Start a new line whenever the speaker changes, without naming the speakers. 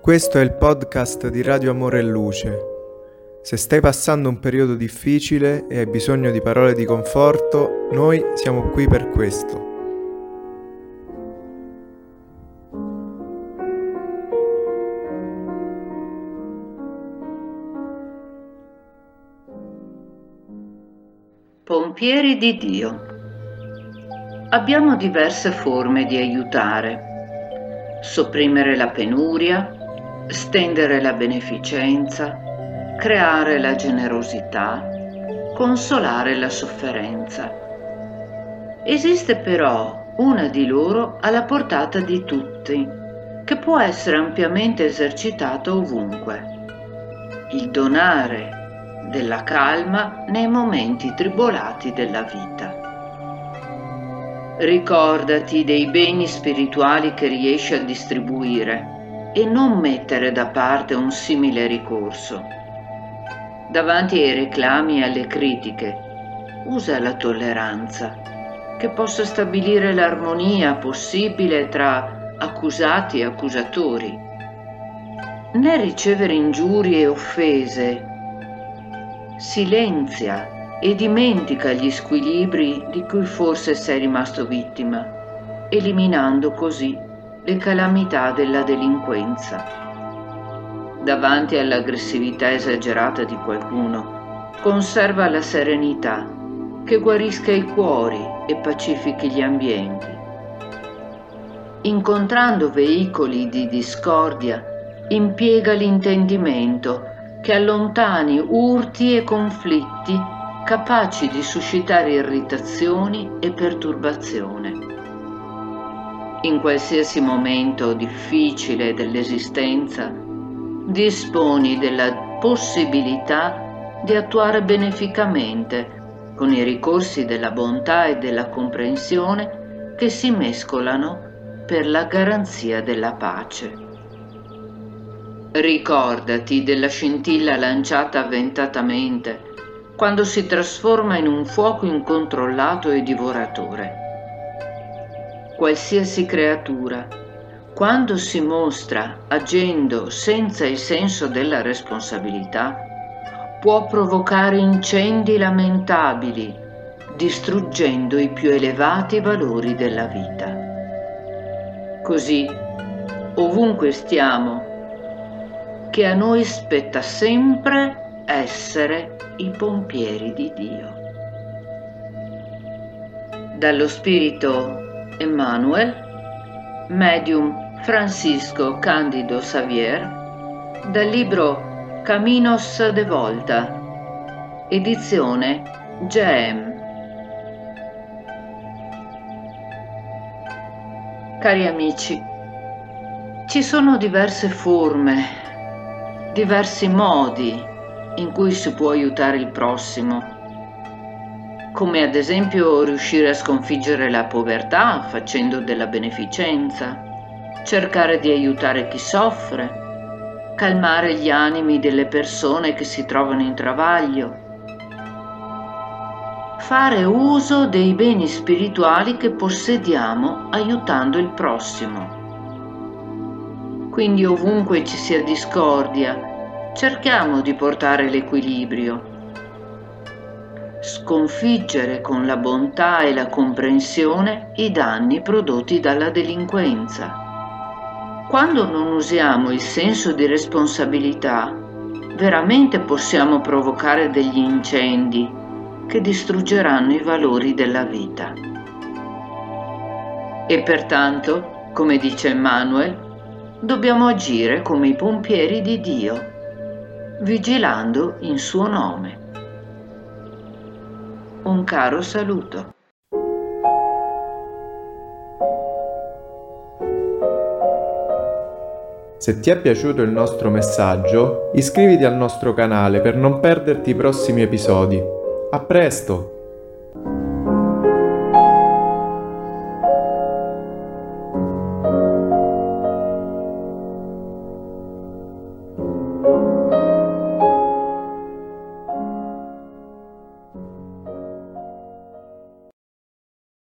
Questo è il podcast di Radio Amore e Luce. Se stai passando un periodo difficile e hai bisogno di parole di conforto, noi siamo qui per questo.
Pompieri di Dio. Abbiamo diverse forme di aiutare. Sopprimere la penuria, stendere la beneficenza, creare la generosità, consolare la sofferenza. Esiste però una di loro alla portata di tutti, che può essere ampiamente esercitata ovunque. Il donare della calma nei momenti tribolati della vita. Ricordati dei beni spirituali che riesci a distribuire e non mettere da parte un simile ricorso. Davanti ai reclami e alle critiche, usa la tolleranza, che possa stabilire l'armonia possibile tra accusati e accusatori. Né ricevere ingiurie e offese, silenzia e dimentica gli squilibri di cui forse sei rimasto vittima, eliminando così le calamità della delinquenza. Davanti all'aggressività esagerata di qualcuno, conserva la serenità che guarisca i cuori e pacifichi gli ambienti. Incontrando veicoli di discordia, impiega l'intendimento che allontani urti e conflitti capaci di suscitare irritazioni e perturbazione in qualsiasi momento difficile dell'esistenza, disponi della possibilità di attuare beneficamente con i ricorsi della bontà e della comprensione che si mescolano per la garanzia della pace. Ricordati della scintilla lanciata avventatamente quando si trasforma in un fuoco incontrollato e divoratore qualsiasi creatura, quando si mostra agendo senza il senso della responsabilità, può provocare incendi lamentabili, distruggendo i più elevati valori della vita. Così, ovunque stiamo, che a noi spetta sempre essere i pompieri di Dio. Dallo Spirito Emmanuel, medium Francisco Candido Xavier, dal libro Caminos de Volta, edizione GEM. Cari amici, ci sono diverse forme, diversi modi in cui si può aiutare il prossimo come ad esempio riuscire a sconfiggere la povertà facendo della beneficenza, cercare di aiutare chi soffre, calmare gli animi delle persone che si trovano in travaglio, fare uso dei beni spirituali che possediamo aiutando il prossimo. Quindi ovunque ci sia discordia, cerchiamo di portare l'equilibrio sconfiggere con la bontà e la comprensione i danni prodotti dalla delinquenza. Quando non usiamo il senso di responsabilità, veramente possiamo provocare degli incendi che distruggeranno i valori della vita. E pertanto, come dice Emmanuel, dobbiamo agire come i pompieri di Dio, vigilando in suo nome un caro saluto.
Se ti è piaciuto il nostro messaggio, iscriviti al nostro canale per non perderti i prossimi episodi. A presto!